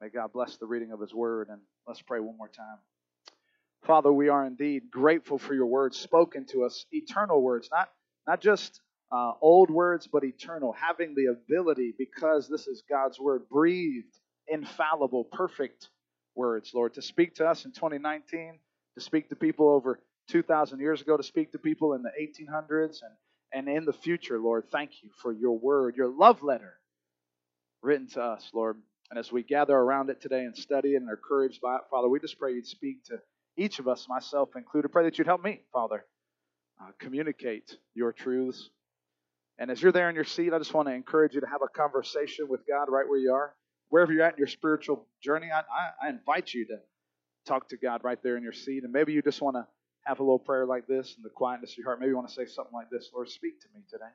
May God bless the reading of His Word, and let's pray one more time. Father, we are indeed grateful for your words spoken to us, eternal words, not, not just uh, old words, but eternal, having the ability, because this is God's Word, breathed, infallible, perfect words, Lord, to speak to us in 2019, to speak to people over 2,000 years ago, to speak to people in the 1800s and, and in the future, Lord. Thank you for your word, your love letter written to us, Lord. And as we gather around it today and study it and are encouraged by it, Father, we just pray you'd speak to each of us, myself included. Pray that you'd help me, Father, uh, communicate your truths. And as you're there in your seat, I just want to encourage you to have a conversation with God right where you are. Wherever you're at in your spiritual journey, I, I, I invite you to talk to God right there in your seat. And maybe you just want to have a little prayer like this in the quietness of your heart. Maybe you want to say something like this Lord, speak to me today.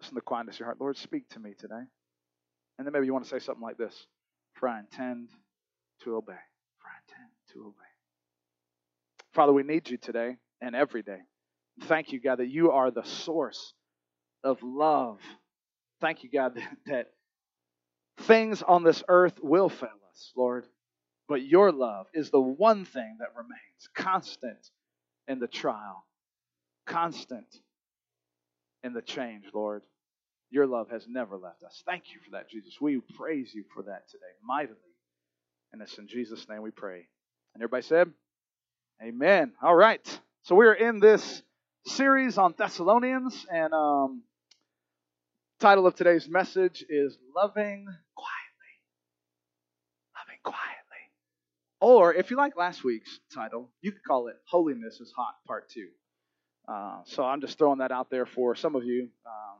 Just in the quietness of your heart, Lord, speak to me today. And then maybe you want to say something like this For I intend to obey. For I intend to obey. Father, we need you today and every day. Thank you, God, that you are the source of love. Thank you, God, that, that things on this earth will fail us, Lord. But your love is the one thing that remains constant in the trial, constant in the change, Lord. Your love has never left us. Thank you for that, Jesus. We praise you for that today, mightily. And it's in Jesus' name we pray. And everybody said, Amen. All right. So we're in this series on Thessalonians, and um, title of today's message is Loving Quietly. Loving Quietly. Or if you like last week's title, you could call it Holiness is Hot Part 2. Uh, so I'm just throwing that out there for some of you. Um,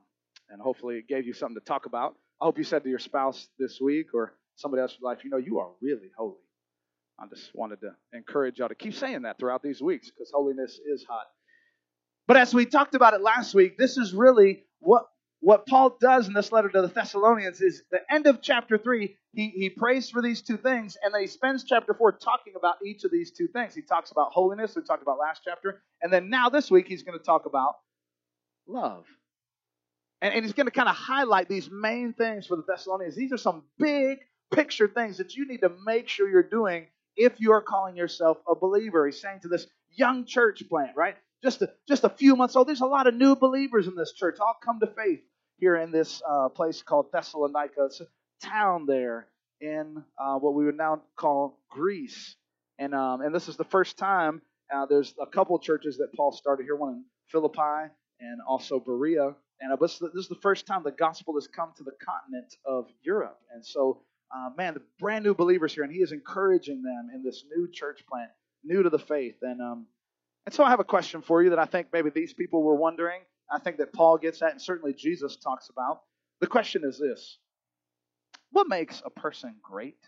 and hopefully it gave you something to talk about. I hope you said to your spouse this week or somebody else in your life, you know, you are really holy. I just wanted to encourage y'all to keep saying that throughout these weeks because holiness is hot. But as we talked about it last week, this is really what what Paul does in this letter to the Thessalonians is the end of chapter 3, he, he prays for these two things, and then he spends chapter 4 talking about each of these two things. He talks about holiness, we talked about last chapter, and then now this week he's going to talk about love. And, and he's going to kind of highlight these main things for the Thessalonians. These are some big picture things that you need to make sure you're doing if you are calling yourself a believer. He's saying to this young church plant, right? Just a, just a few months old. There's a lot of new believers in this church, all come to faith here in this uh, place called Thessalonica. It's a town there in uh, what we would now call Greece. And, um, and this is the first time uh, there's a couple churches that Paul started here, one in Philippi and also Berea. And uh, this is the first time the gospel has come to the continent of Europe. And so, uh, man, the brand new believers here, and he is encouraging them in this new church plant, new to the faith. And um, and so I have a question for you that I think maybe these people were wondering. I think that Paul gets at, and certainly Jesus talks about. The question is this: What makes a person great?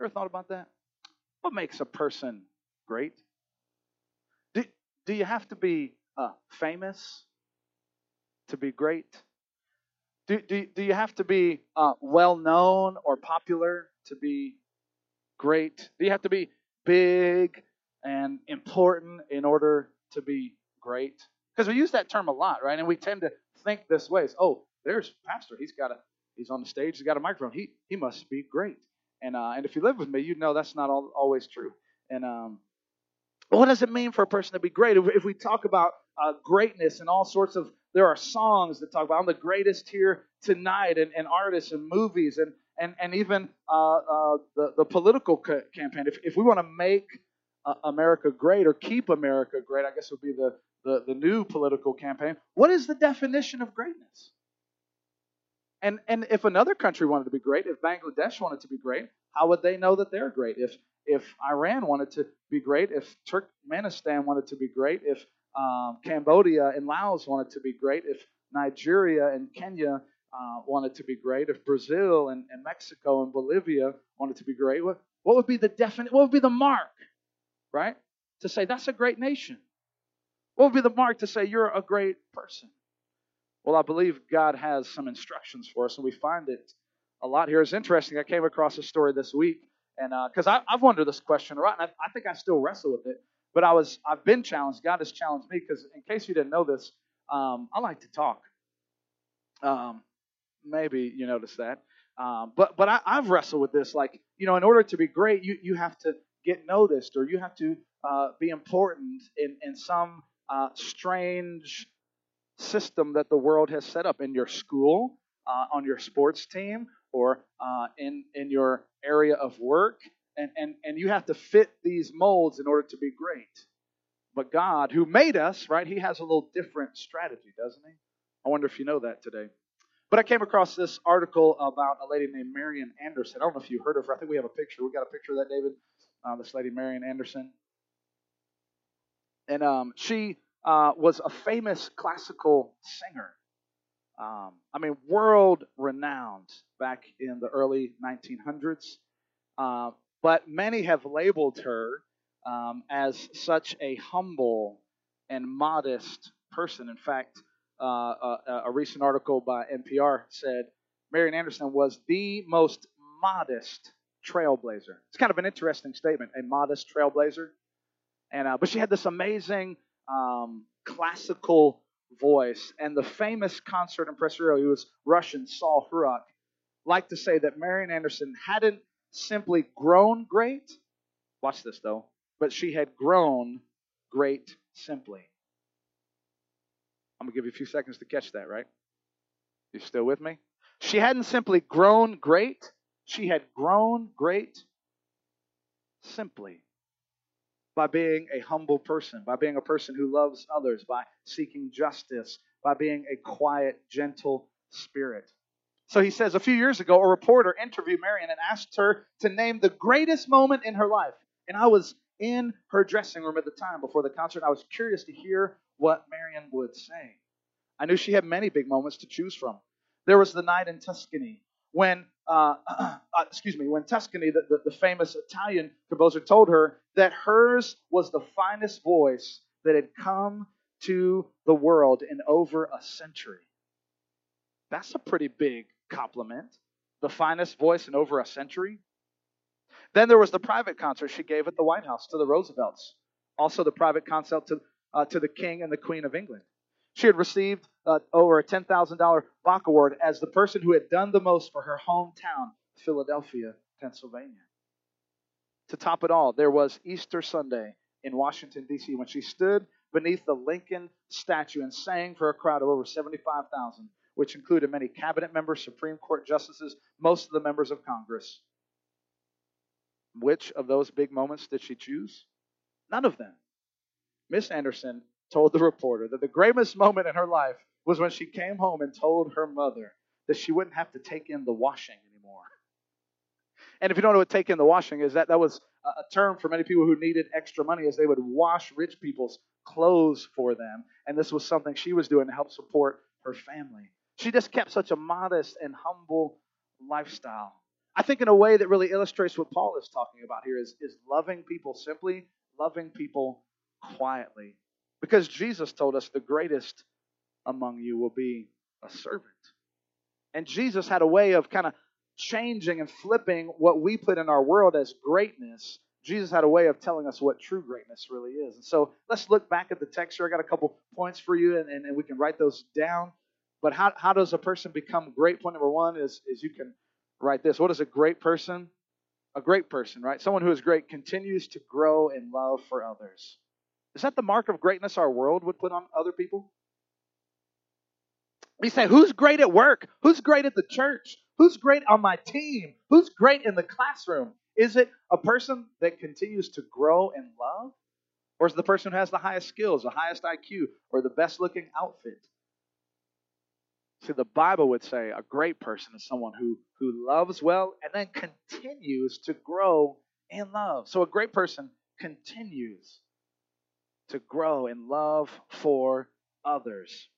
Ever thought about that? What makes a person great? Do, do you have to be uh, famous to be great? Do, do, do you have to be uh, well known or popular to be great? Do you have to be big and important in order to be great? Because we use that term a lot, right? And we tend to think this way: "Oh, there's pastor. He's got a he's on the stage. He's got a microphone. He he must be great." And uh, and if you live with me, you know that's not all, always true. And um, what does it mean for a person to be great? If, if we talk about uh, greatness and all sorts of, there are songs that talk about I'm the greatest here tonight, and, and artists and movies, and and and even uh, uh, the the political ca- campaign. If if we want to make uh, America great or keep America great, I guess would be the, the the new political campaign. What is the definition of greatness? And and if another country wanted to be great, if Bangladesh wanted to be great, how would they know that they're great? If if Iran wanted to be great, if Turkmenistan wanted to be great, if um, Cambodia and Laos wanted to be great, if Nigeria and Kenya uh, wanted to be great, if Brazil and, and, Mexico and Bolivia wanted to be great, what, what would be the definite, what would be the mark, right? To say that's a great nation. What would be the mark to say you're a great person? Well, I believe God has some instructions for us, and we find it a lot here. It's interesting. I came across a story this week and because uh, I've wondered this question a lot, and I, I, think I still wrestle with it. But I was I've been challenged. God has challenged me because, in case you didn't know this, um, I like to talk. Um, maybe you noticed that. Um, but but I, I've wrestled with this. Like, you know, in order to be great, you, you have to get noticed or you have to uh, be important in, in some uh, strange system that the world has set up in your school, uh, on your sports team, or uh, in, in your area of work. And, and, and you have to fit these molds in order to be great. But God, who made us, right, He has a little different strategy, doesn't He? I wonder if you know that today. But I came across this article about a lady named Marian Anderson. I don't know if you heard of her. I think we have a picture. We got a picture of that, David. Uh, this lady, Marian Anderson. And um, she uh, was a famous classical singer. Um, I mean, world renowned back in the early 1900s. Uh, but many have labeled her um, as such a humble and modest person. In fact, uh, a, a, recent article by NPR said Marian Anderson was the most modest trailblazer. It's kind of an interesting statement, a modest trailblazer. And uh, but she had this amazing um, classical voice, and the famous concert impresario, who was Russian, Sol Hurok, liked to say that Marian Anderson hadn't simply grown great. Watch this though, but she had grown great simply. I'm going to give you a few seconds to catch that, right? You still with me? She hadn't simply grown great, she had grown great simply by being a humble person, by being a person who loves others, by seeking justice, by being a quiet, gentle spirit. So he says a few years ago, a reporter interviewed Marian and asked her to name the greatest moment in her life. And I was in her dressing room at the time before the concert. I was curious to hear what Marian would say. I knew she had many big moments to choose from. There was the night in Tuscany when, uh, uh, excuse me, when Toscanini, the, the, the famous Italian composer, told her that hers was the finest voice that had come to the world in over a century. That's a pretty big compliment. The finest voice in over a century. Then there was the private concert she gave at the White House to the Roosevelts. Also, the private concert to, uh, to the King and the Queen of England. She had received uh, over a $10,000 Bok Award as the person who had done the most for her hometown, Philadelphia, Pennsylvania. To top it all, there was Easter Sunday in Washington, D.C., when she stood beneath the Lincoln statue and sang for a crowd of over 75,000, which included many cabinet members, Supreme Court justices, most of the members of Congress. Which of those big moments did she choose? None of them. Miss Anderson told the reporter that the greatest moment in her life was when she came home and told her mother that she wouldn't have to take in the washing anymore. And if you don't know what take in the washing is, that, that was a term for many people who needed extra money as they would wash rich people's clothes for them. And this was something she was doing to help support her family. She just kept such a modest and humble lifestyle. I think in a way that really illustrates what Paul is talking about here is, is loving people simply, loving people quietly. Because Jesus told us the greatest among you will be a servant. And Jesus had a way of kind of changing and flipping what we put in our world as greatness. Jesus had a way of telling us what true greatness really is. And so let's look back at the text here. I got a couple points for you, and, and, and we can write those down. But how, how does a person become great? Point number one is, is you can write this. What is a great person? A great person, right? Someone who is great continues to grow in love for others. Is that the mark of greatness our world would put on other people? We say, who's great at work? Who's great at the church? Who's great on my team? Who's great in the classroom? Is it a person that continues to grow in love? Or is the person who has the highest skills, the highest IQ, or the best looking outfit? See, the Bible would say a great person is someone who, who loves well and then continues to grow in love. So a great person continues to grow in love for others.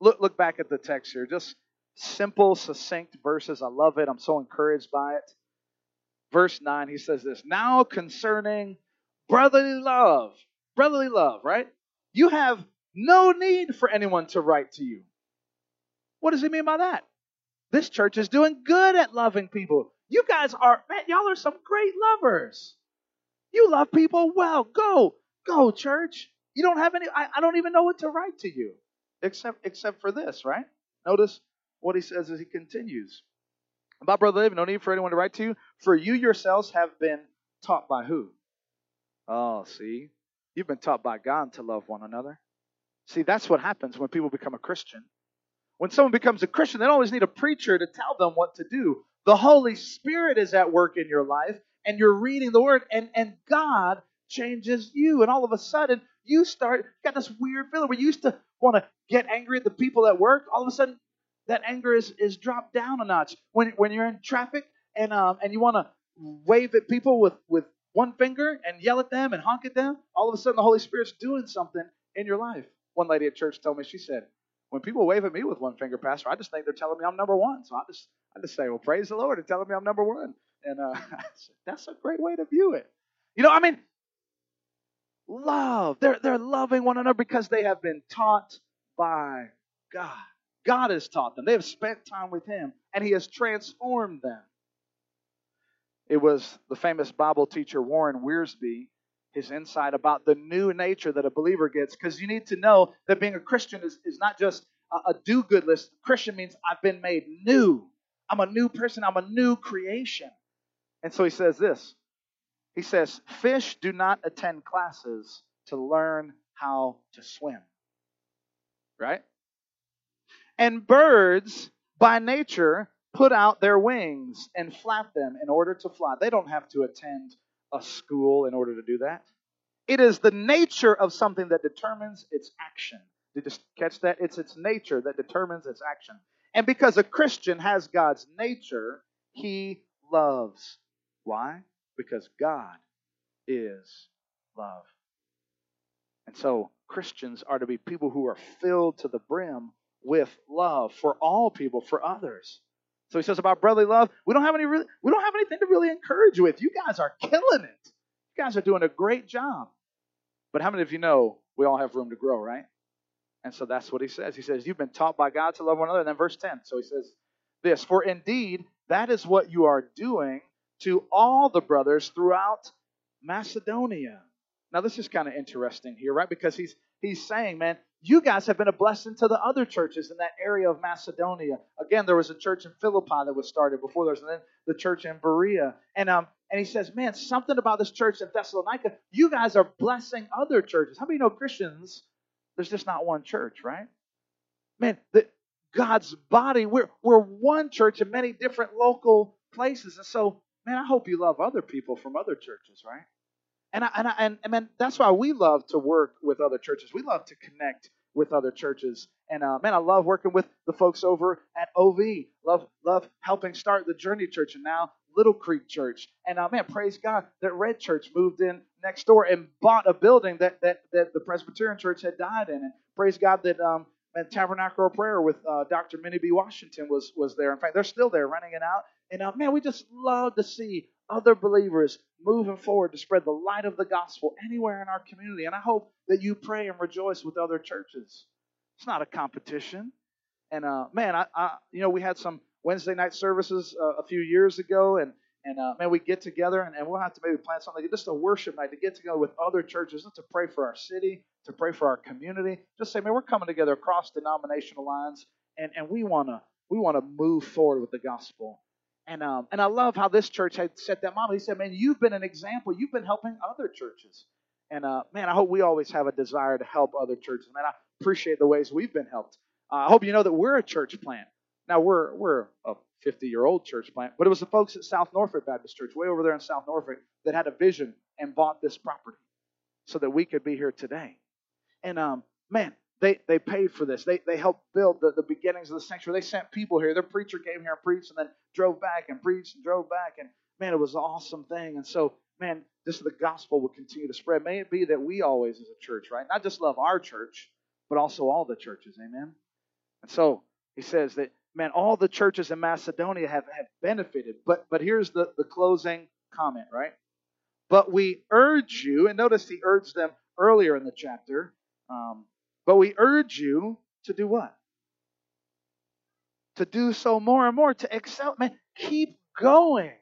Look, look back at the text here. Just simple, succinct verses. I love it. I'm so encouraged by it. Verse 9, he says this Now concerning brotherly love, brotherly love, right? You have no need for anyone to write to you. What does he mean by that? This church is doing good at loving people. You guys are, man, y'all are some great lovers. You love people well. Go, go, church. You don't have any, I, I don't even know what to write to you except, except for this, right? Notice what he says as he continues. About brother live, no need for anyone to write to you, for you yourselves have been taught by who? Oh, see, you've been taught by God to love one another. See, that's what happens when people become a Christian. When someone becomes a Christian, they don't always need a preacher to tell them what to do. The Holy Spirit is at work in your life, and you're reading the Word, and, and God changes you. And all of a sudden, you start, you got this weird feeling where you used to want to get angry at the people at work. All of a sudden, that anger is, is dropped down a notch. When, when you're in traffic and, um, and you want to wave at people with, with one finger and yell at them and honk at them, all of a sudden the Holy Spirit's doing something in your life. One lady at church told me, she said, when people wave at me with one finger, Pastor, I just think they're telling me I'm number one. So I just I just say, well, praise the Lord, and telling me I'm number one. And uh, that's a great way to view it. You know, I mean, love. They're they're loving one another because they have been taught by God. God has taught them. They have spent time with Him, and He has transformed them. It was the famous Bible teacher Warren Wiersbe, his insight about the new nature that a believer gets, because you need to know that being a Christian is, is not just a, a do good list. Christian means I've been made new. I'm a new person, I'm a new creation. And so he says this He says, Fish do not attend classes to learn how to swim. Right? And birds, by nature, put out their wings and flap them in order to fly. They don't have to attend a school in order to do that. It is the nature of something that determines its action. Did you catch that? It's its nature that determines its action. And because a Christian has God's nature, he loves. Why? Because God is love. And so Christians are to be people who are filled to the brim with love for all people, for others. So he says about brotherly love, we don't have any really, we don't have anything to really encourage with. You guys are killing it. You guys are doing a great job. But how many of you know we all have room to grow, right? And so that's what he says. He says, You've been taught by God to love one another. And then verse 10. So he says this For indeed, that is what you are doing to all the brothers throughout Macedonia. Now, this is kind of interesting here, right? Because he's he's saying, man, you guys have been a blessing to the other churches in that area of Macedonia. Again, there was a church in Philippi that was started before there's then the church in Berea. And um and he says, man, something about this church in Thessalonica, you guys are blessing other churches. How many know Christians there's just not one church, right? Man, the, God's body, we're, we're one church in many different local places. And so, man, I hope you love other people from other churches, right? And I, and I, and, man, that's why we love to work with other churches. We love to connect with other churches. And uh, man, I love working with the folks over at OV. Love love helping start the Journey Church and now Little Creek Church. And uh, man, praise God that Red Church moved in next door and bought a building that that, that the Presbyterian Church had died in. And praise God that um, and Tabernacle Prayer with uh, Dr. Minnie B. Washington was was there. In fact, they're still there, running it out. And uh, man, we just love to see other believers moving forward to spread the light of the gospel anywhere in our community. And I hope that you pray and rejoice with other churches. It's not a competition. And uh, man, I, I, you know we had some Wednesday night services uh, a few years ago, and and uh, man, we get together and, and we'll have to maybe plan something just a worship night to get together with other churches, just to pray for our city, to pray for our community. Just say, man, we're coming together across denominational lines, and, and we wanna we wanna move forward with the gospel. And um, and I love how this church had set that model. He said, man, you've been an example. You've been helping other churches. And uh, man, I hope we always have a desire to help other churches. Man, I appreciate the ways we've been helped. Uh, I hope you know that we're a church plant. Now we're we're a 50 year old church plant, but it was the folks at South Norfolk Baptist Church, way over there in South Norfolk, that had a vision and bought this property so that we could be here today. And um, man, they, they paid for this. They, they helped build the, the beginnings of the sanctuary. They sent people here. Their preacher came here and preached and then drove back and preached and drove back. And man, it was an awesome thing. And so, man, just the gospel will continue to spread. May it be that we always, as a church, right, not just love our church, but also all the churches. Amen. And so he says that man, all the churches in Macedonia have, have benefited. But but here's the, the closing comment, right? But we urge you, and notice he urged them earlier in the chapter, um, but we urge you to do what? To do so more and more, to excel. Man, keep going.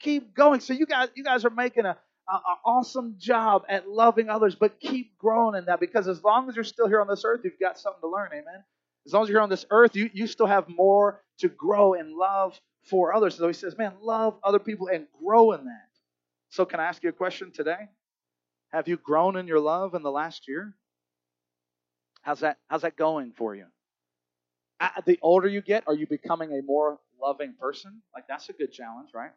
Keep going. So you guys, you guys are making a, an awesome job at loving others, but keep growing in that because as long as you're still here on this earth, you've got something to learn. Amen. As long as you're here on this earth, you, you still have more to grow in love for others. So he says, man, love other people and grow in that. So, can I ask you a question today? Have you grown in your love in the last year? How's that, how's that going for you? The older you get, are you becoming a more loving person? Like, that's a good challenge, right?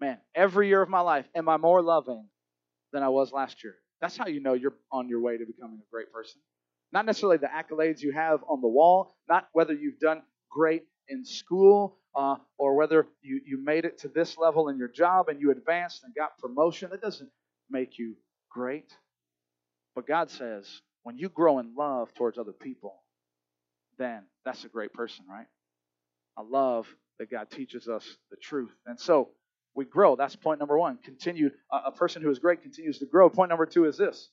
Man, every year of my life, am I more loving than I was last year? That's how you know you're on your way to becoming a great person. Not necessarily the accolades you have on the wall, not whether you've done great in school uh, or whether you, you made it to this level in your job and you advanced and got promotion. That doesn't make you great. But God says, when you grow in love towards other people, then that's a great person, right? I love that God teaches us the truth. And so we grow. That's point number one. Continue. A person who is great continues to grow. Point number two is this.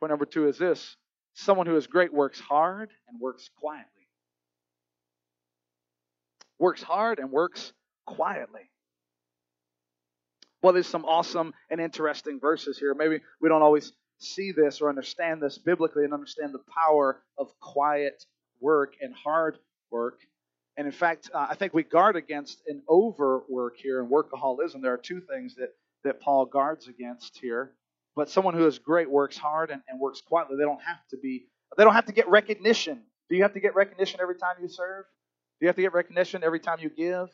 Point number two is this. Someone who is great works hard and works quietly. Works hard and works quietly. Well, there's some awesome and interesting verses here. Maybe we don't always see this or understand this biblically and understand the power of quiet work and hard work. And in fact, uh, I think we guard against an overwork here and workaholism. There are two things that, that Paul guards against here. But someone who is great works hard and, and works quietly. They don't have to be, they don't have to get recognition. Do you have to get recognition every time you serve? Do you have to get recognition every time you give?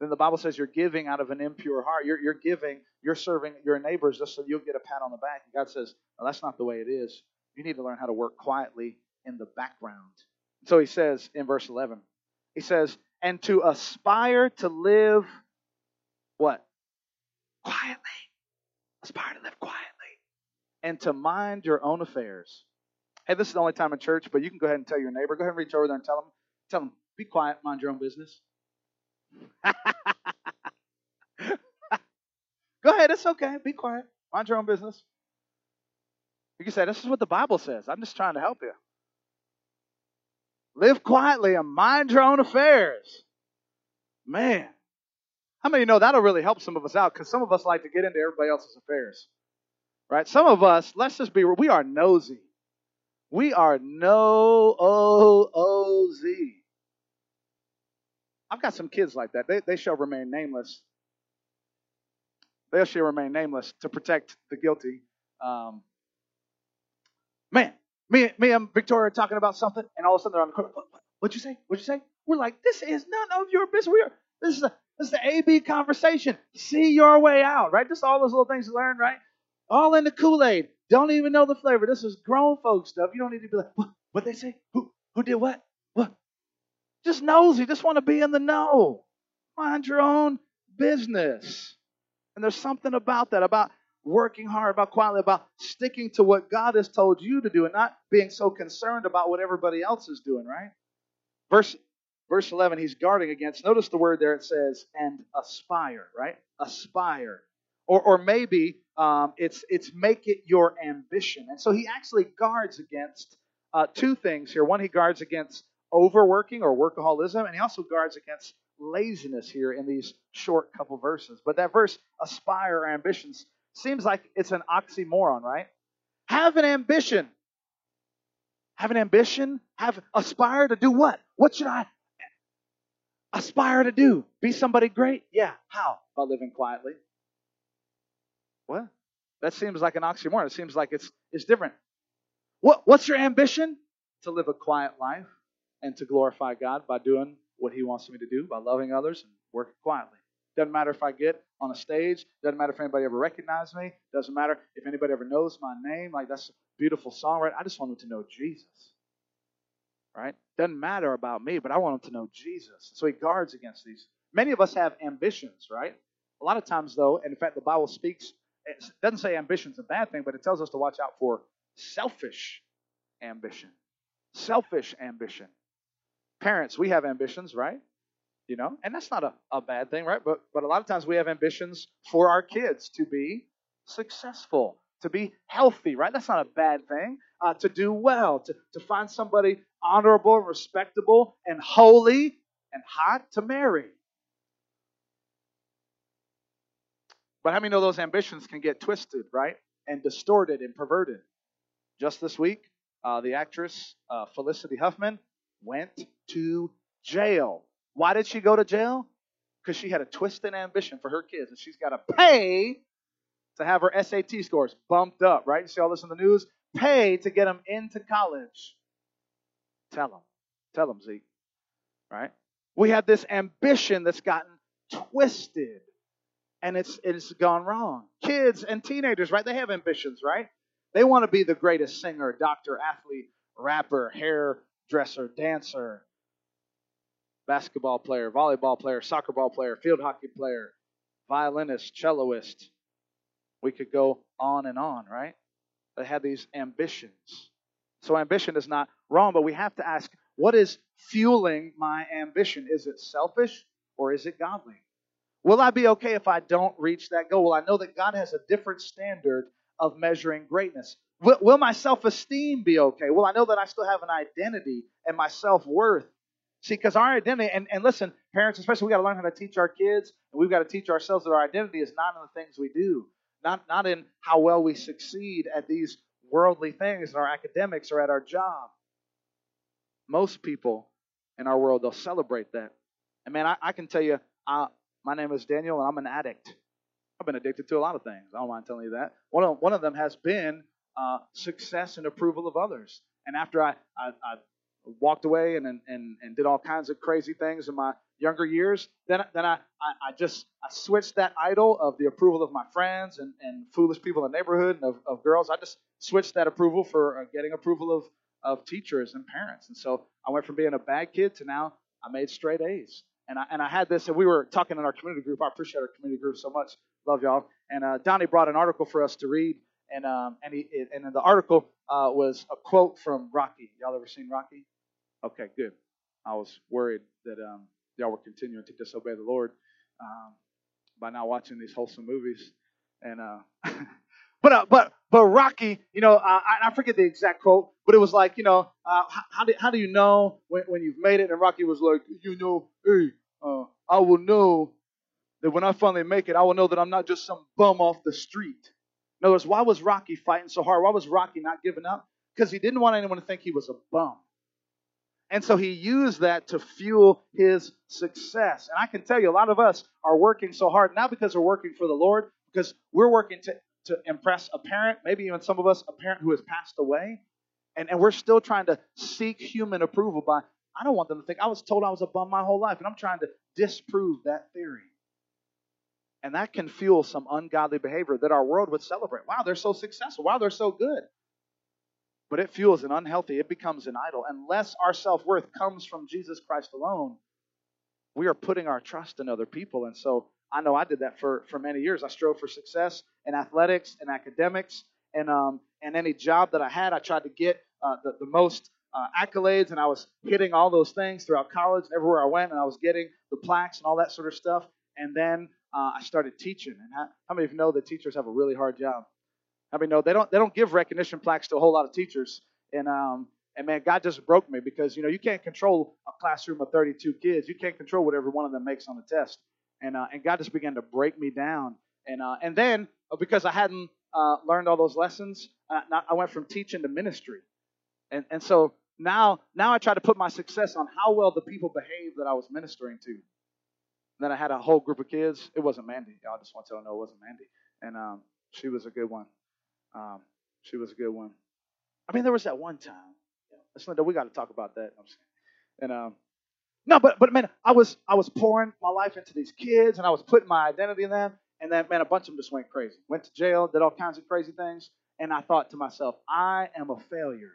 Then the Bible says you're giving out of an impure heart. You're, you're giving, you're serving your neighbors just so you'll get a pat on the back. And God says, well, that's not the way it is. You need to learn how to work quietly in the background. So he says in verse 11, he says, and to aspire to live what? Quietly. Aspire to live quietly. And to mind your own affairs. Hey, this is the only time in church, but you can go ahead and tell your neighbor. Go ahead and reach over there and tell them, tell them, be quiet, mind your own business. go ahead, it's okay. Be quiet. Mind your own business. You can say, This is what the Bible says. I'm just trying to help you. Live quietly and mind your own affairs. Man, how many know that'll really help some of us out? Because some of us like to get into everybody else's affairs. Right? Some of us, let's just be we are nosy. We are no O O Z. I've got some kids like that. They, they shall remain nameless. They shall remain nameless to protect the guilty. Um, man, me, me and Victoria are talking about something, and all of a sudden they're on the corner. What, what, what'd you say? What'd you say? We're like, this is none of your business. We are, this is a this is the AB conversation. See your way out, right? Just all those little things you learn, right? All in the Kool-Aid. Don't even know the flavor. This is grown folks stuff. You don't need to be like, what? What they say? Who? Who did what? Just nosy. Just want to be in the know. Mind your own business. And there's something about that, about working hard, about quietly, about sticking to what God has told you to do and not being so concerned about what everybody else is doing, right? Verse verse 11 he's guarding against notice the word there it says and aspire right aspire or, or maybe um, it's it's make it your ambition and so he actually guards against uh, two things here one he guards against overworking or workaholism and he also guards against laziness here in these short couple verses but that verse aspire or ambitions Seems like it's an oxymoron, right? Have an ambition. Have an ambition. Have aspire to do what? What should I aspire to do? Be somebody great? Yeah. How? By living quietly. What? That seems like an oxymoron. It seems like it's it's different. What what's your ambition? To live a quiet life and to glorify God by doing what He wants me to do, by loving others and working quietly. Doesn't matter if I get on a stage. Doesn't matter if anybody ever recognizes me. Doesn't matter if anybody ever knows my name. Like that's a beautiful song, right? I just want them to know Jesus. Right? Doesn't matter about me, but I want them to know Jesus. So he guards against these. Many of us have ambitions, right? A lot of times, though, and in fact, the Bible speaks, it doesn't say ambition's a bad thing, but it tells us to watch out for selfish ambition. Selfish ambition. Parents, we have ambitions, right? you know and that's not a, a bad thing right? But but a lot of times we have ambitions for our kids to be successful to be healthy right? That's not a bad thing. Uh, to do well to, to find somebody honorable respectable and holy and hot to marry. But how many know those ambitions can get twisted right? And distorted and perverted? Just this week uh, the actress uh, felicity huffman went to jail why did she go to jail? because she had a twisted ambition for her kids, and she's got to pay to have her SAT scores bumped up, right? You see all this in the news? Pay to get them into college. Tell them. Tell them, Zeke. Right? We have this ambition that's gotten twisted and it's it's gone wrong. Kids and teenagers, right? They have ambitions, right? They want to be the greatest singer, doctor, athlete, rapper, hairdresser, dancer, basketball player, volleyball player, soccer ball player, field hockey player, violinist, celloist. We could go on and on, right? They had these ambitions. So ambition is not wrong, but we have to ask what is fueling my ambition? Is it selfish or is it godly? Will I be okay if I don't reach that goal? Well, I know that God has a different standard of measuring greatness. Will, will my self esteem be okay? Well, I know that I still have an identity and my self worth. See, because our identity, and, and listen, parents especially, we got to learn how to teach our kids, and we've got to teach ourselves that our identity is not in the things we do, not, not in how well we succeed at these worldly things in our academics or at our job. Most people in our world, they'll celebrate that. And man, I, I can tell you, uh, my name is Daniel, and I'm an addict. I've been addicted to a lot of things. I don't mind telling you that. One of, one of them has been uh, success and approval of others. And after I, I, I walked away and, and, and did all kinds of crazy things in my younger years, then, then I, I, I just I switched that idol of the approval of my friends and, and foolish people in the neighborhood and of, of girls. I just switched that approval for uh, getting approval of, of teachers and parents. And so I went from being a bad kid to now I made straight A's. And I, and I had this, and we were talking in our community group. I appreciate our community group so much. Love y'all. And uh, Donnie brought an article for us to read, and um, and he and the article uh, was a quote from Rocky. Y'all ever seen Rocky? Okay, good. I was worried that um, y'all were continuing to disobey the Lord um, by not watching these wholesome movies. And uh, but uh, but but Rocky, you know, uh, I, I, forget the exact quote, but it was like, you know, uh, how, how, do how do you know when, when you've made it? And Rocky was like, you know, hey, uh, I will know that when I finally make it, I will know that I'm not just some bum off the street. In other words, why was Rocky fighting so hard? Why was Rocky not giving up? Because he didn't want anyone to think he was a bum. And so he used that to fuel his success. And I can tell you, a lot of us are working so hard, not because we're working for the Lord, because we're working to, to impress a parent, maybe even some of us, a parent who has passed away. And, and we're still trying to seek human approval by, I don't want them to think I was told I was a bum my whole life, and I'm trying to disprove that theory. And that can fuel some ungodly behavior that our world would celebrate. Wow, they're so successful. Wow, they're so good but it fuels an unhealthy, it becomes an idol. Unless our self worth comes from Jesus Christ alone, we are putting our trust in other people. And so I know I did that for, for many years. I strove for success in athletics and academics and, um, and any job that I had. I tried to get uh, the, the most uh, accolades, and I was hitting all those things throughout college everywhere I went, and I was getting the plaques and all that sort of stuff. And then uh, I started teaching. And how, how many of you know that teachers have a really hard job? I mean, no, they don't. They don't give recognition plaques to a whole lot of teachers. And um, and man, God just broke me because you know you can't control a classroom of 32 kids. You can't control what every one of them makes on the test. And uh, and God just began to break me down. And uh, and then uh, because I hadn't uh, learned all those lessons, uh, I went from teaching to ministry. And and so now now I try to put my success on how well the people behave that I was ministering to. Then I had a whole group of kids. It wasn't Mandy. I just want to know it wasn't Mandy. And um, she was a good one. Um, she was a good one. I mean, there was that one time. Know, we got to talk about that. And um, no, but but man, I was I was pouring my life into these kids, and I was putting my identity in them. And then man, a bunch of them just went crazy. Went to jail, did all kinds of crazy things. And I thought to myself, I am a failure.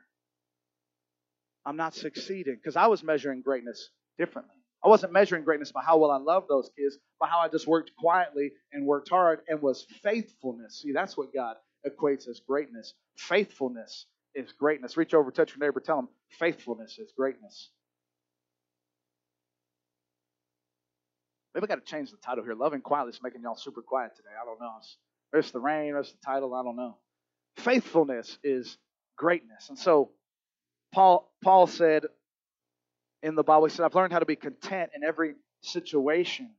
I'm not succeeding because I was measuring greatness differently. I wasn't measuring greatness by how well I loved those kids, by how I just worked quietly and worked hard and was faithfulness. See, that's what God equates as greatness. Faithfulness is greatness. Reach over, touch your neighbor, tell them faithfulness is greatness. Maybe I got to change the title here. Loving quietly is making y'all super quiet today. I don't know. It's the rain, it's the title, I don't know. Faithfulness is greatness. And so Paul Paul said in the Bible, he said, I've learned how to be content in every situation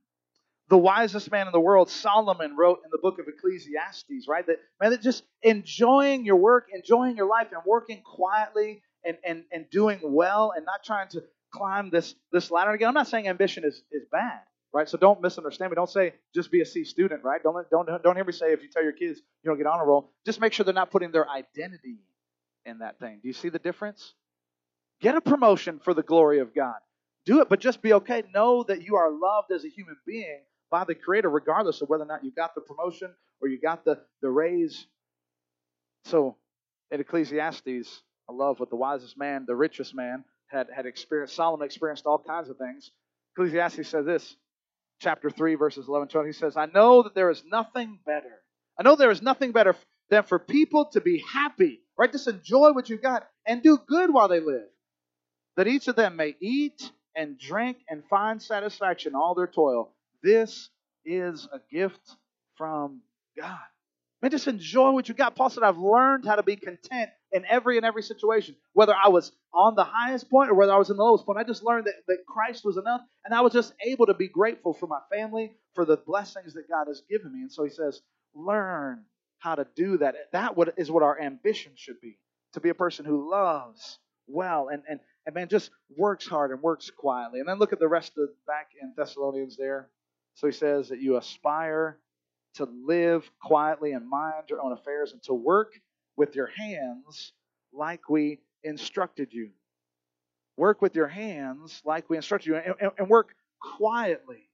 the wisest man in the world, Solomon, wrote in the book of Ecclesiastes, right? That man, that just enjoying your work, enjoying your life, and working quietly and, and, and doing well and not trying to climb this, this ladder again. I'm not saying ambition is, is bad. right? So don't misunderstand me. Don't say just be a C student, right? Don't don't don't hear me say if you tell your kids you don't get honor roll, just make sure they're not putting their identity in that thing. Do you see the difference? Get a promotion for the glory of God. Do it, but just be okay. Know that you are loved as a human being by the Creator, regardless of whether or not you got the promotion or you got the, the raise. So in Ecclesiastes, I love what the wisest man, the richest man, had, had experienced. Solomon experienced all kinds of things. Ecclesiastes says this, chapter 3, verses 11 12. He says, I know that there is nothing better. I know there is nothing better than for people to be happy, right? Just enjoy what you've got and do good while they live. That each of them may eat and drink and find satisfaction all their toil. This is a gift from God. Man, just enjoy what you got. Paul said, I've learned how to be content in every and every situation. Whether I was on the highest point or whether I was in the lowest point, I just learned that, that Christ was enough. And I was just able to be grateful for my family, for the blessings that God has given me. And so he says, learn how to do that. That is what our ambition should be to be a person who loves well and, and, and man, just works hard and works quietly. And then look at the rest of back in Thessalonians there. So he says that you aspire to live quietly and mind your own affairs and to work with your hands like we instructed you. Work with your hands like we instructed you and, and, and work quietly.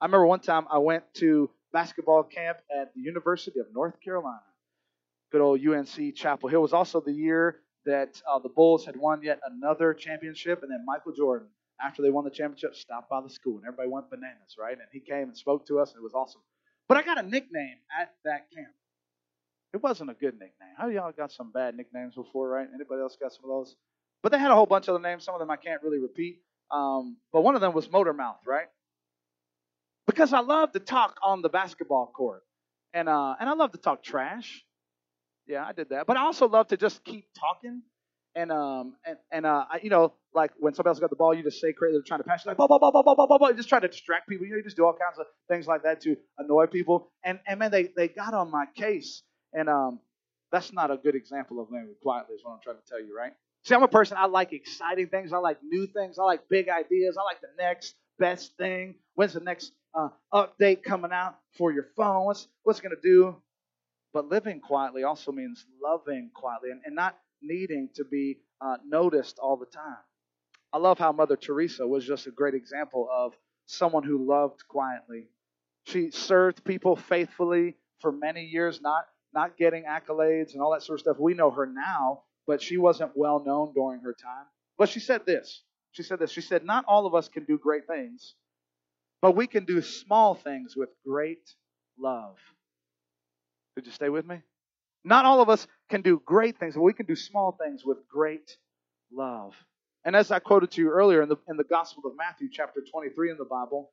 I remember one time I went to basketball camp at the University of North Carolina. Good old UNC Chapel Hill was also the year that uh, the Bulls had won yet another championship, and then Michael Jordan, after they won the championship, stopped by the school, and everybody went bananas, right? And he came and spoke to us, and it was awesome. But I got a nickname at that camp. It wasn't a good nickname. How y'all got some bad nicknames before, right? Anybody else got some of those? But they had a whole bunch of other names. Some of them I can't really repeat. Um, but one of them was Motor Mouth, right? Because I love to talk on the basketball court, and uh, and I love to talk trash. Yeah, I did that. But I also love to just keep talking. And um and and uh I, you know like when somebody else got the ball, you just say crazy. They're trying to pass. you like blah blah blah blah blah blah blah. Just try to distract people. You know, you just do all kinds of things like that to annoy people. And and man, they they got on my case. And um that's not a good example of living quietly. Is what I'm trying to tell you, right? See, I'm a person. I like exciting things. I like new things. I like big ideas. I like the next best thing. When's the next uh, update coming out for your phone? What's what's gonna do? But living quietly also means loving quietly and, and not needing to be uh, noticed all the time. I love how Mother Teresa was just a great example of someone who loved quietly. She served people faithfully for many years, not not getting accolades and all that sort of stuff. We know her now, but she wasn't well known during her time. But she said this. She said this. She said, Not all of us can do great things, but we can do small things with great love. Did you stay with me? Not all of us can do great things, but we can do small things with great love. And as I quoted to you earlier in the, in the Gospel of Matthew, chapter 23 in the Bible,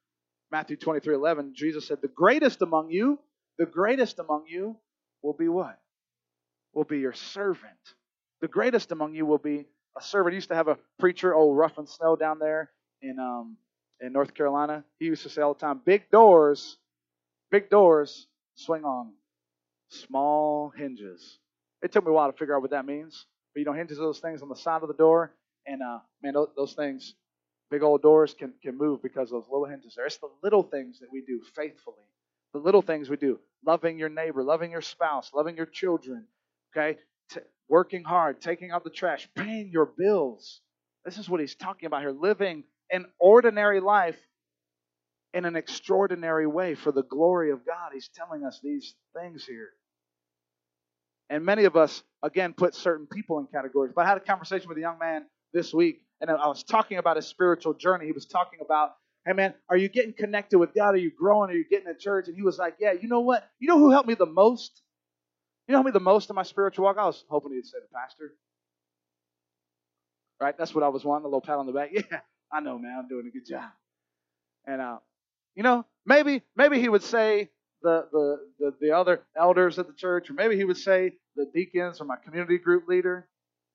Matthew 23 11, Jesus said, The greatest among you, the greatest among you will be what? Will be your servant. The greatest among you will be a servant. He used to have a preacher, old Rough and Snow, down there in um, in North Carolina. He used to say all the time, "Big doors, big doors swing on small hinges. It took me a while to figure out what that means. But you know, hinges are those things on the side of the door, and uh, man, those, things, big old doors can can move because those little hinges there. It's the little things that we do faithfully. The little things we do, loving your neighbor, loving your spouse, loving your children. Okay, T- working hard, taking out the trash, paying your bills. This is what he's talking about here. Living an ordinary life in an extraordinary way for the glory of God. He's telling us these things here. And many of us, again, put certain people in categories. But I had a conversation with a young man this week, and I was talking about his spiritual journey. He was talking about, hey, man, are you getting connected with God? Are you growing? Are you getting to church? And he was like, yeah, you know what? You know who helped me the most? You know who helped me the most in my spiritual walk? I was hoping he'd say the pastor. Right? That's what I was wanting, a little pat on the back. Yeah, I know, man. I'm doing a good job. And uh, you know, maybe maybe he would say the, the, the, the other elders at the church, or maybe he would say the deacons or my community group leader.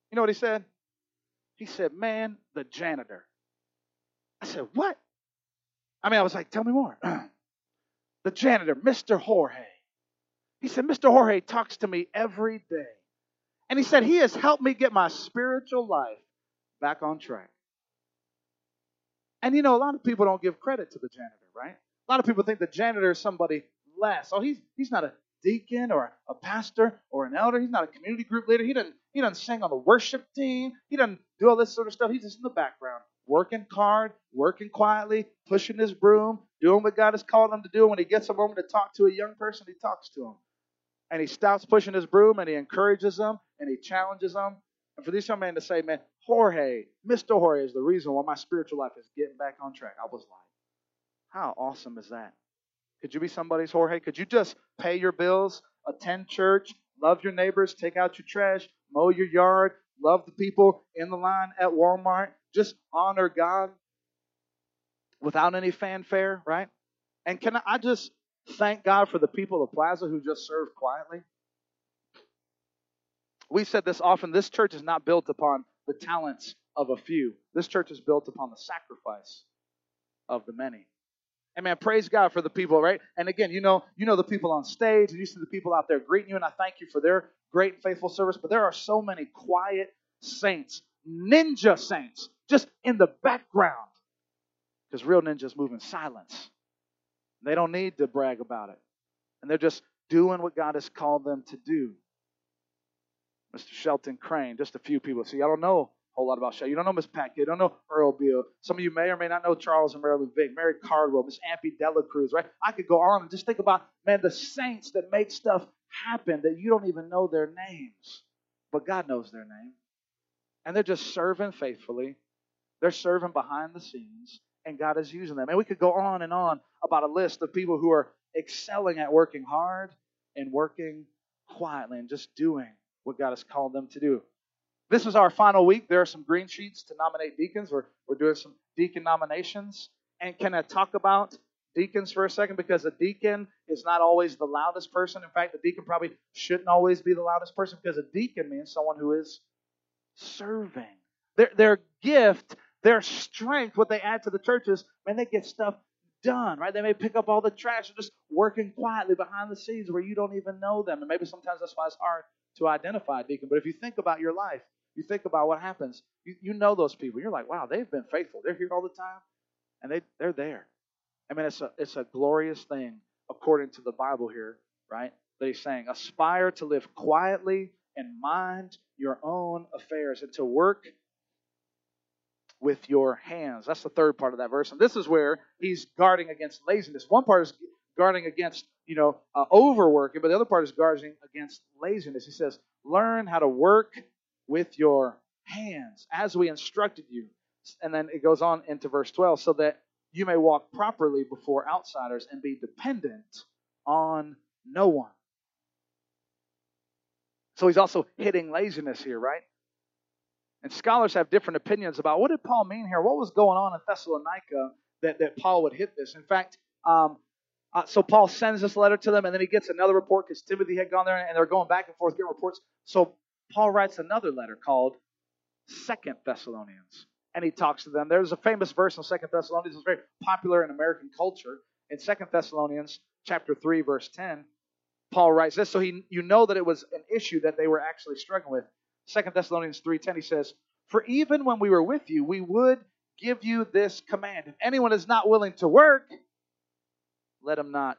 You know what he said? He said, Man, the janitor. I said, What? I mean, I was like, Tell me more. the janitor, Mr. Jorge. He said, Mr. Jorge talks to me every day. And he said, He has helped me get my spiritual life back on track. And you know, a lot of people don't give credit to the janitor right? A lot of people think the janitor is somebody less. Oh, he's he's not a deacon or a pastor or an elder. He's not a community group leader. He doesn't he doesn't sing on the worship team. He doesn't do all this sort of stuff. He's just in the background, working hard, working quietly, pushing his broom, doing what God has called him to do. When he gets a moment to talk to a young person, he talks to him. And he stops pushing his broom and he encourages them and he challenges them. And for this young man to say, man, Jorge, Mr. Jorge is the reason why my spiritual life is getting back on track. I was like, how awesome is that? Could you be somebody's Jorge? Could you just pay your bills, attend church, love your neighbors, take out your trash, mow your yard, love the people in the line at Walmart, just honor God without any fanfare, right? And can I just thank God for the people of Plaza who just serve quietly? We've said this often this church is not built upon the talents of a few, this church is built upon the sacrifice of the many. And man, praise God for the people, right? And again, you know, you know the people on stage, and you see the people out there greeting you, and I thank you for their great and faithful service. But there are so many quiet saints, ninja saints, just in the background, because real ninjas move in silence. They don't need to brag about it, and they're just doing what God has called them to do. Mr. Shelton Crane, just a few people. See, I don't know whole lot about Shay. You don't know Miss Pat You don't know Earl Beal. Some of you may or may not know Charles and Marilyn Vick, Mary Cardwell, Miss Ampy Dela Cruz, right? I could go on and just think about, man, the saints that make stuff happen that you don't even know their names, but God knows their name. And they're just serving faithfully. They're serving behind the scenes, and God is using them. And we could go on and on about a list of people who are excelling at working hard and working quietly and just doing what God has called them to do. This is our final week. There are some green sheets to nominate deacons. We're, we're doing some deacon nominations. And can I talk about deacons for a second? Because a deacon is not always the loudest person. In fact, the deacon probably shouldn't always be the loudest person because a deacon means someone who is serving. Their, their gift, their strength, what they add to the churches, man, they get stuff done, right? They may pick up all the trash and just working quietly behind the scenes where you don't even know them. And maybe sometimes that's why it's hard to identify a deacon. But if you think about your life, you think about what happens. You, you know those people. You're like, wow, they've been faithful. They're here all the time, and they they're there. I mean, it's a it's a glorious thing according to the Bible here, right? That he's saying, aspire to live quietly and mind your own affairs, and to work with your hands. That's the third part of that verse, and this is where he's guarding against laziness. One part is guarding against you know uh, overworking, but the other part is guarding against laziness. He says, learn how to work with your hands as we instructed you. And then it goes on into verse 12 so that you may walk properly before outsiders and be dependent on no one. So he's also hitting laziness here, right? And scholars have different opinions about what did Paul mean here? What was going on in Thessalonica that, that Paul would hit this? In fact, um, uh, so Paul sends this letter to them, and then he gets another report because Timothy had gone there, and they're going back and forth getting reports. So Paul writes another letter called Second Thessalonians, and he talks to them. There's a famous verse in Second Thessalonians that's very popular in American culture. In Second Thessalonians chapter 3, verse 10, Paul writes this. So he, you know that it was an issue that they were actually struggling with. Second Thessalonians 3:10, he says, For even when we were with you, we would give you this command. If anyone is not willing to work, let him not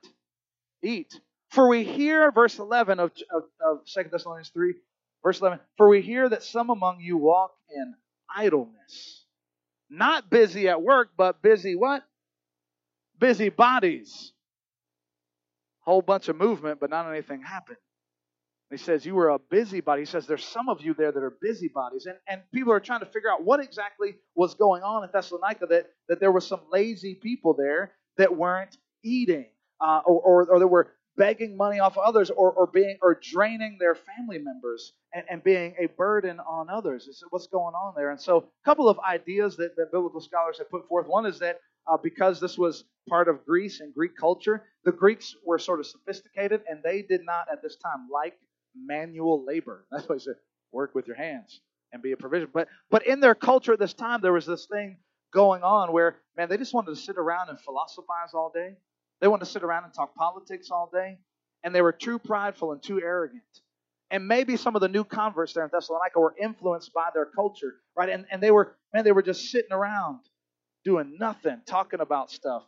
eat. For we hear, verse 11 of, of, of 2 Thessalonians 3, Verse 11 For we hear that some among you walk in idleness. Not busy at work, but busy what? Busy bodies. Whole bunch of movement, but not anything happened. He says, You were a busybody. He says, There's some of you there that are busybodies. And, and people are trying to figure out what exactly was going on in Thessalonica, that, that there were some lazy people there that weren't eating, uh, or, or, or that were begging money off others or, or being or draining their family members and, and being a burden on others. It's what's going on there. And so a couple of ideas that, that biblical scholars have put forth. One is that uh, because this was part of Greece and Greek culture, the Greeks were sort of sophisticated and they did not at this time like manual labor. That's why he said, work with your hands and be a provision. But but in their culture at this time, there was this thing going on where, man, they just wanted to sit around and philosophize all day. They wanted to sit around and talk politics all day, and they were too prideful and too arrogant. And maybe some of the new converts there in Thessalonica were influenced by their culture, right? And, and they were, man, they were just sitting around doing nothing, talking about stuff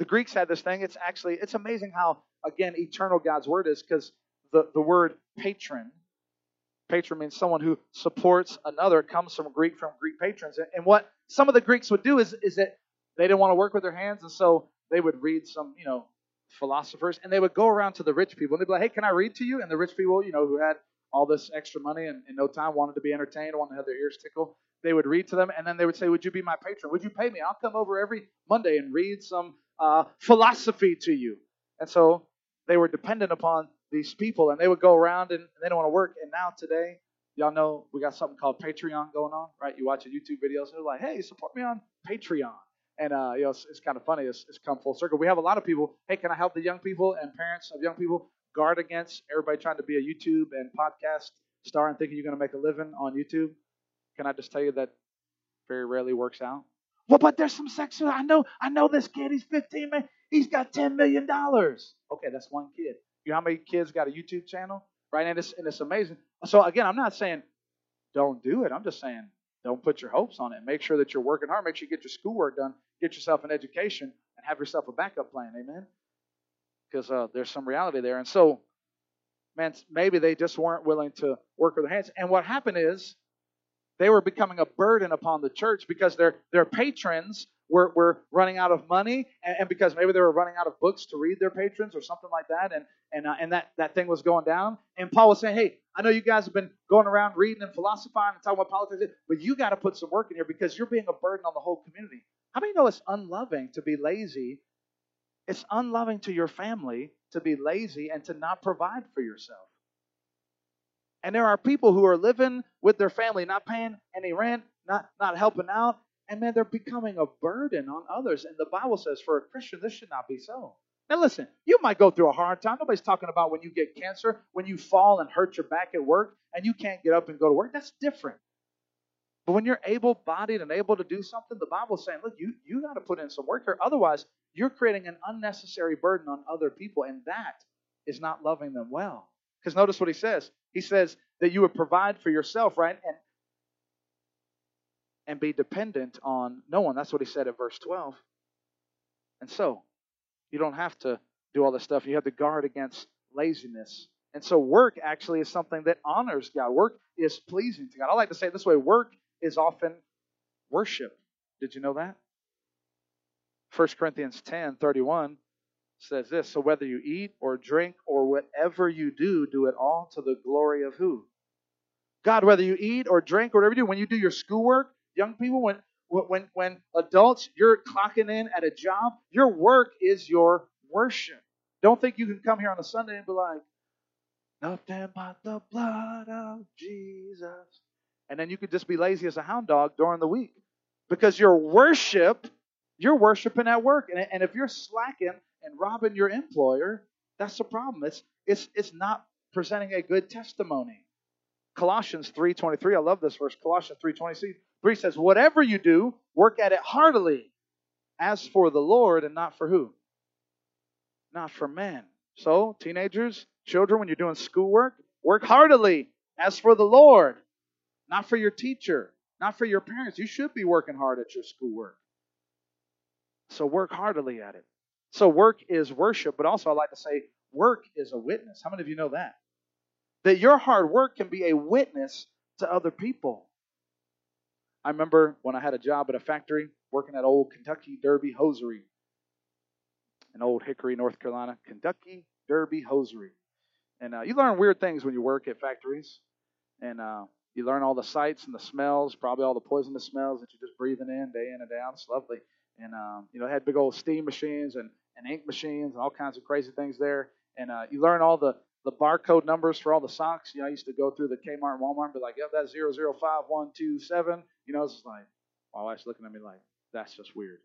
the Greeks had this thing. It's actually it's amazing how again eternal God's word is because the, the word patron, patron means someone who supports another. Comes from Greek from Greek patrons. And what some of the Greeks would do is is that they didn't want to work with their hands, and so they would read some, you know, philosophers, and they would go around to the rich people and they'd be like, "Hey, can I read to you?" And the rich people, you know, who had all this extra money and in no time wanted to be entertained, wanted to have their ears tickle, they would read to them, and then they would say, "Would you be my patron? Would you pay me? I'll come over every Monday and read some uh, philosophy to you." And so they were dependent upon these people, and they would go around and, they don't want to work. And now today, y'all know we got something called Patreon going on, right? You watch a YouTube videos, and they're like, "Hey, support me on Patreon." And uh, you know, it's, it's kind of funny. It's, it's come full circle. We have a lot of people. Hey, can I help the young people and parents of young people guard against everybody trying to be a YouTube and podcast star and thinking you're going to make a living on YouTube? Can I just tell you that very rarely works out? Well, but there's some sexual. I know. I know this kid. He's 15, man. He's got 10 million dollars. Okay, that's one kid. You know how many kids got a YouTube channel, right? And it's and it's amazing. So again, I'm not saying don't do it. I'm just saying don't put your hopes on it. Make sure that you're working hard. Make sure you get your schoolwork done. Get yourself an education and have yourself a backup plan. Amen. Because uh, there's some reality there. And so, man, maybe they just weren't willing to work with their hands. And what happened is they were becoming a burden upon the church because their their patrons were, were running out of money, and, and, because maybe they were running out of books to read their patrons or something like that, and and uh, and that that thing was going down. And Paul was saying, "Hey, I know you guys have been going around reading and philosophizing and talking about politics, but you got to put some work in here because you're being a burden on the whole community." How many know it's unloving to be lazy? It's unloving to your family to be lazy and to not provide for yourself. And there are people who are living with their family, not paying any rent, not, not helping out, and man, they're becoming a burden on others. And the Bible says for a Christian, this should not be so. Now, listen, you might go through a hard time. Nobody's talking about when you get cancer, when you fall and hurt your back at work, and you can't get up and go to work. That's different. But when you're able bodied and able to do something, the Bible's saying, look, you, you got to put in some work here. Otherwise, you're creating an unnecessary burden on other people, and that is not loving them well. Because notice what he says. He says that you would provide for yourself, right? And and be dependent on no one. That's what he said at verse 12. And so, you don't have to do all this stuff. You have to guard against laziness. And so, work actually is something that honors God. Work is pleasing to God. I like to say it this way work is often worship. Did you know that? 1 Corinthians 10 31 says this So, whether you eat or drink or whatever you do, do it all to the glory of who? God, whether you eat or drink or whatever you do, when you do your schoolwork, young people, when when when adults, you're clocking in at a job, your work is your worship. Don't think you can come here on a Sunday and be like, nothing but the blood of Jesus. And then you could just be lazy as a hound dog during the week. Because your worship, you're worshiping at work. And, and if you're slacking and robbing your employer, that's the problem. It's it's it's not presenting a good testimony. Colossians 3:23, I love this verse. Colossians 3:20 3 says, Whatever you do, work at it heartily, as for the Lord and not for who? Not for men. So, teenagers, children, when you're doing schoolwork, work heartily, as for the Lord, not for your teacher, not for your parents. You should be working hard at your schoolwork. So, work heartily at it. So, work is worship, but also I like to say, work is a witness. How many of you know that? That your hard work can be a witness to other people. I remember when I had a job at a factory working at old Kentucky Derby Hosiery in Old Hickory, North Carolina. Kentucky Derby Hosiery. And uh, you learn weird things when you work at factories. And uh, you learn all the sights and the smells, probably all the poisonous smells that you're just breathing in day in and out. It's lovely. And, um, you know, had big old steam machines and, and ink machines and all kinds of crazy things there. And uh, you learn all the, the barcode numbers for all the socks. You know, I used to go through the Kmart and Walmart and be like, yep, that's 005127. You know, it's like, my wife's looking at me like, that's just weird.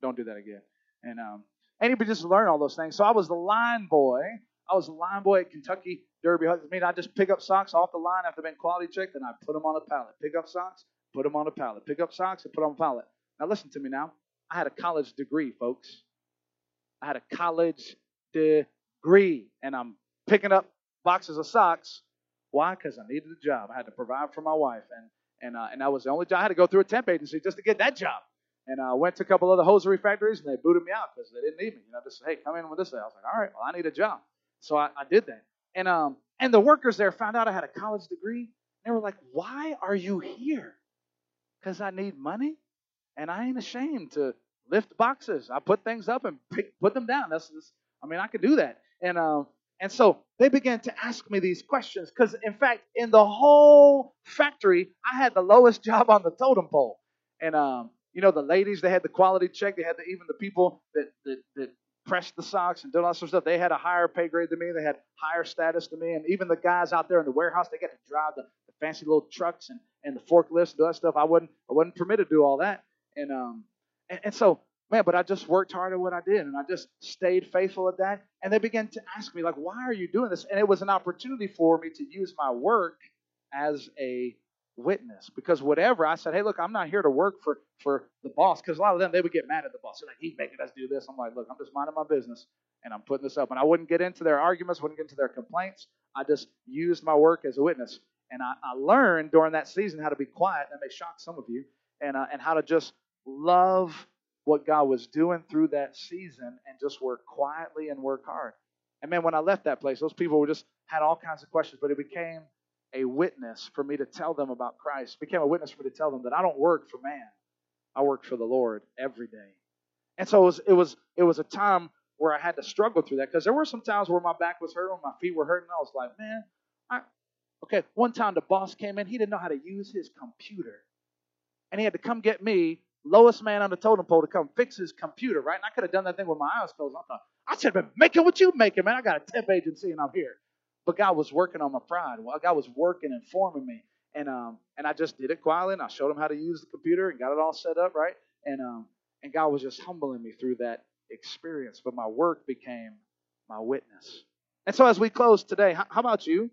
Don't do that again. And um, anybody just learn all those things. So I was the line boy. I was the line boy at Kentucky Derby. I mean, I just pick up socks off the line after being quality checked, and I put them on a pallet. Pick up socks, put them on a pallet. Pick up socks, and put them on a pallet. Now listen to me now. I had a college degree, folks. I had a college degree, and I'm picking up boxes of socks. Why? Because I needed a job. I had to provide for my wife, and and uh, and that was the only job. I had to go through a temp agency just to get that job. And I went to a couple other hosiery factories, and they booted me out because they didn't need me. You know, just said, hey, come in with this. I was like, all right, well, I need a job, so I, I did that. And um, and the workers there found out I had a college degree. They were like, why are you here? Because I need money, and I ain't ashamed to lift boxes. I put things up and pick, put them down. That's, that's I mean, I could do that. And um, and so they began to ask me these questions because, in fact, in the whole factory, I had the lowest job on the totem pole. And um, you know, the ladies, they had the quality check. They had the, even the people that, that, that pressed the socks and did all that of stuff. They had a higher pay grade than me. They had higher status than me. And even the guys out there in the warehouse, they got to drive the, the fancy little trucks and, and the forklifts and all that stuff. I wasn't I wasn't permitted to do all that. And um and, and so man, but I just worked hard at what I did and I just stayed faithful at that. And they began to ask me, like, why are you doing this? And it was an opportunity for me to use my work as a witness because whatever I said, hey, look, I'm not here to work for for the boss because a lot of them they would get mad at the boss. They're like, he's making us do this. I'm like, look, I'm just minding my business and I'm putting this up. And I wouldn't get into their arguments, wouldn't get into their complaints. I just used my work as a witness, and I, I learned during that season how to be quiet. That may shock some of you, and uh, and how to just love what God was doing through that season and just work quietly and work hard. And man, when I left that place, those people were just had all kinds of questions, but it became a witness for me to tell them about Christ. Became a witness for me to tell them that I don't work for man. I work for the Lord every day. And so it was it was it was a time where I had to struggle through that because there were some times where my back was hurting, my feet were hurting. I was like, man, I okay. One time the boss came in, he didn't know how to use his computer, and he had to come get me, lowest man on the totem pole, to come fix his computer, right? And I could have done that thing with my eyes closed. I thought I should have been making what you making, man. I got a temp agency and I'm here. But God was working on my pride. Well, God was working and forming me. And um and I just did it quietly and I showed him how to use the computer and got it all set up, right? And um and God was just humbling me through that experience. But my work became my witness. And so as we close today, how, how about you?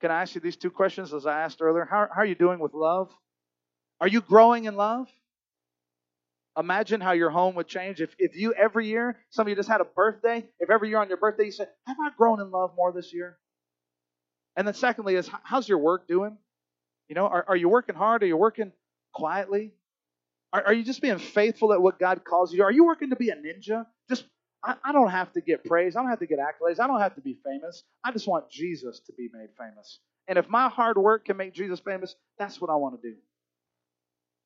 Can I ask you these two questions as I asked earlier? How, how are you doing with love? Are you growing in love? Imagine how your home would change if, if you every year, some of you just had a birthday, if every year on your birthday you said, Have I grown in love more this year? And then secondly is how's your work doing? You know, are, are you working hard? Are you working quietly? Are, are you just being faithful at what God calls you? Are you working to be a ninja? Just I, I don't have to get praise. I don't have to get accolades. I don't have to be famous. I just want Jesus to be made famous. And if my hard work can make Jesus famous, that's what I want to do.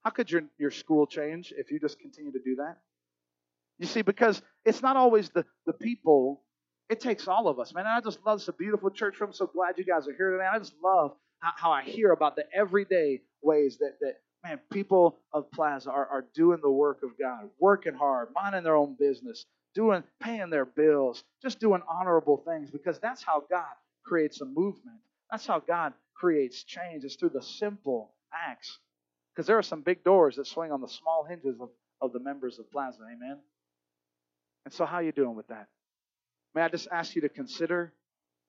How could your, your school change if you just continue to do that? You see, because it's not always the, the people, it takes all of us, man. I just love this beautiful church I'm so glad you guys are here today. I just love how, how I hear about the everyday ways that, that man, people of Plaza are, are doing the work of God, working hard, minding their own business, doing paying their bills, just doing honorable things, because that's how God creates a movement. That's how God creates change. It's through the simple acts because there are some big doors that swing on the small hinges of, of the members of Plaza. Amen. And so, how are you doing with that? May I just ask you to consider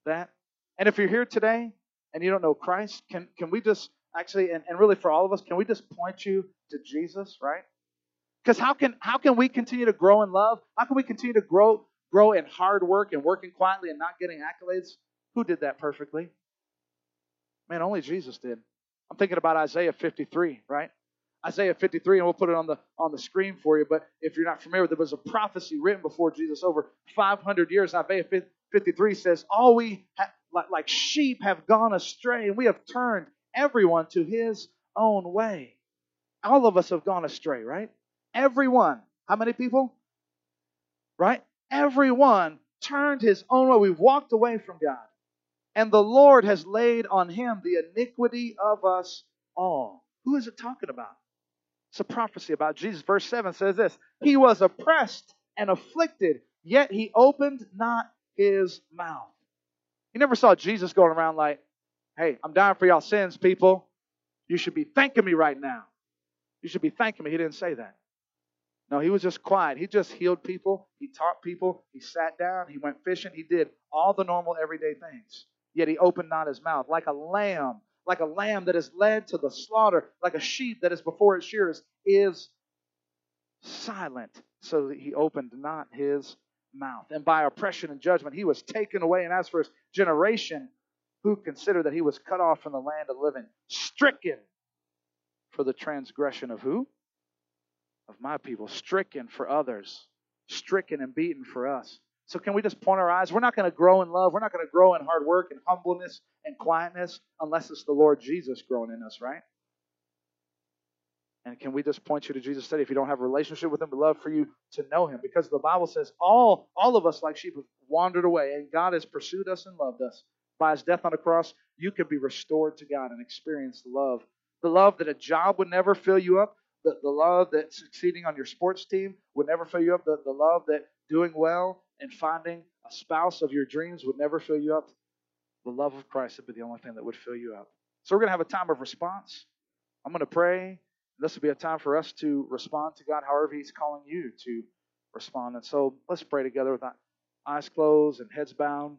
that? And if you're here today and you don't know Christ, can, can we just actually, and, and really for all of us, can we just point you to Jesus, right? Because how can how can we continue to grow in love? How can we continue to grow grow in hard work and working quietly and not getting accolades? Who did that perfectly? Man, only Jesus did. I'm thinking about Isaiah 53, right? Isaiah 53, and we'll put it on the on the screen for you. But if you're not familiar, with it, there was a prophecy written before Jesus over 500 years. Isaiah 53 says, "All we ha- like sheep have gone astray, and we have turned everyone to his own way." All of us have gone astray, right? Everyone. How many people? Right? Everyone turned his own way. We've walked away from God and the Lord has laid on him the iniquity of us all. Who is it talking about? It's a prophecy about Jesus. Verse 7 says this He was oppressed and afflicted, yet he opened not his mouth. You never saw Jesus going around like, Hey, I'm dying for y'all sins, people. You should be thanking me right now. You should be thanking me. He didn't say that. No, he was just quiet. He just healed people. He taught people. He sat down. He went fishing. He did all the normal everyday things yet he opened not his mouth. Like a lamb, like a lamb that is led to the slaughter, like a sheep that is before its shears, is silent. So that he opened not his mouth. And by oppression and judgment he was taken away. And as for his generation, who considered that he was cut off from the land of living, stricken for the transgression of who? of my people, stricken for others, stricken and beaten for us. So, can we just point our eyes? We're not going to grow in love. We're not going to grow in hard work and humbleness and quietness unless it's the Lord Jesus growing in us, right? And can we just point you to Jesus today? If you don't have a relationship with Him, we'd love for you to know Him because the Bible says all, all of us, like sheep, have wandered away, and God has pursued us and loved us. By His death on the cross, you can be restored to God and experience the love. The love that a job would never fill you up, the, the love that succeeding on your sports team would never fill you up, the, the love that doing well and finding a spouse of your dreams would never fill you up. The love of Christ would be the only thing that would fill you up. So we're going to have a time of response. I'm going to pray. This will be a time for us to respond to God however He's calling you to respond. And so let's pray together with eyes closed and heads bowed.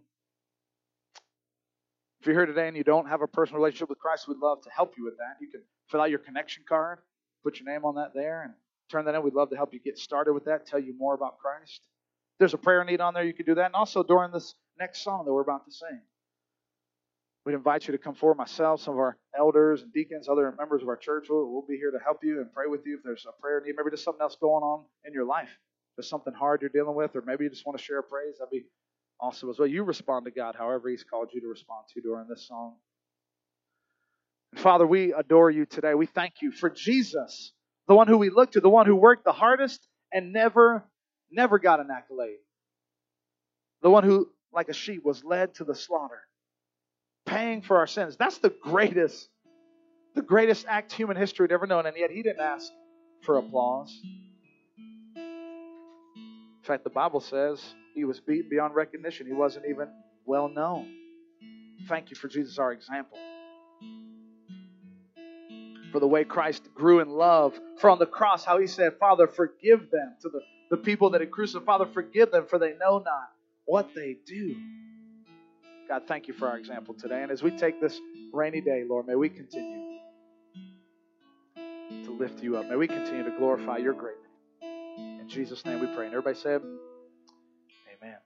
If you're here today and you don't have a personal relationship with Christ, we'd love to help you with that. You can fill out your connection card, put your name on that there, and turn that in. We'd love to help you get started with that, tell you more about Christ there's a prayer need on there, you can do that. And also during this next song that we're about to sing, we'd invite you to come forward. Myself, some of our elders and deacons, other members of our church, we'll, we'll be here to help you and pray with you if there's a prayer need. Maybe there's something else going on in your life. There's something hard you're dealing with, or maybe you just want to share a praise. That'd be awesome as well. You respond to God however He's called you to respond to during this song. And Father, we adore you today. We thank you for Jesus, the one who we look to, the one who worked the hardest and never never got an accolade. The one who, like a sheep, was led to the slaughter, paying for our sins. That's the greatest, the greatest act human history had ever known, and yet he didn't ask for applause. In fact, the Bible says he was beaten beyond recognition. He wasn't even well known. Thank you for Jesus, our example. For the way Christ grew in love. For on the cross, how he said, Father, forgive them to the the people that had crucified. Father, forgive them, for they know not what they do. God, thank you for our example today. And as we take this rainy day, Lord, may we continue to lift you up. May we continue to glorify your great name. In Jesus' name we pray. And everybody say,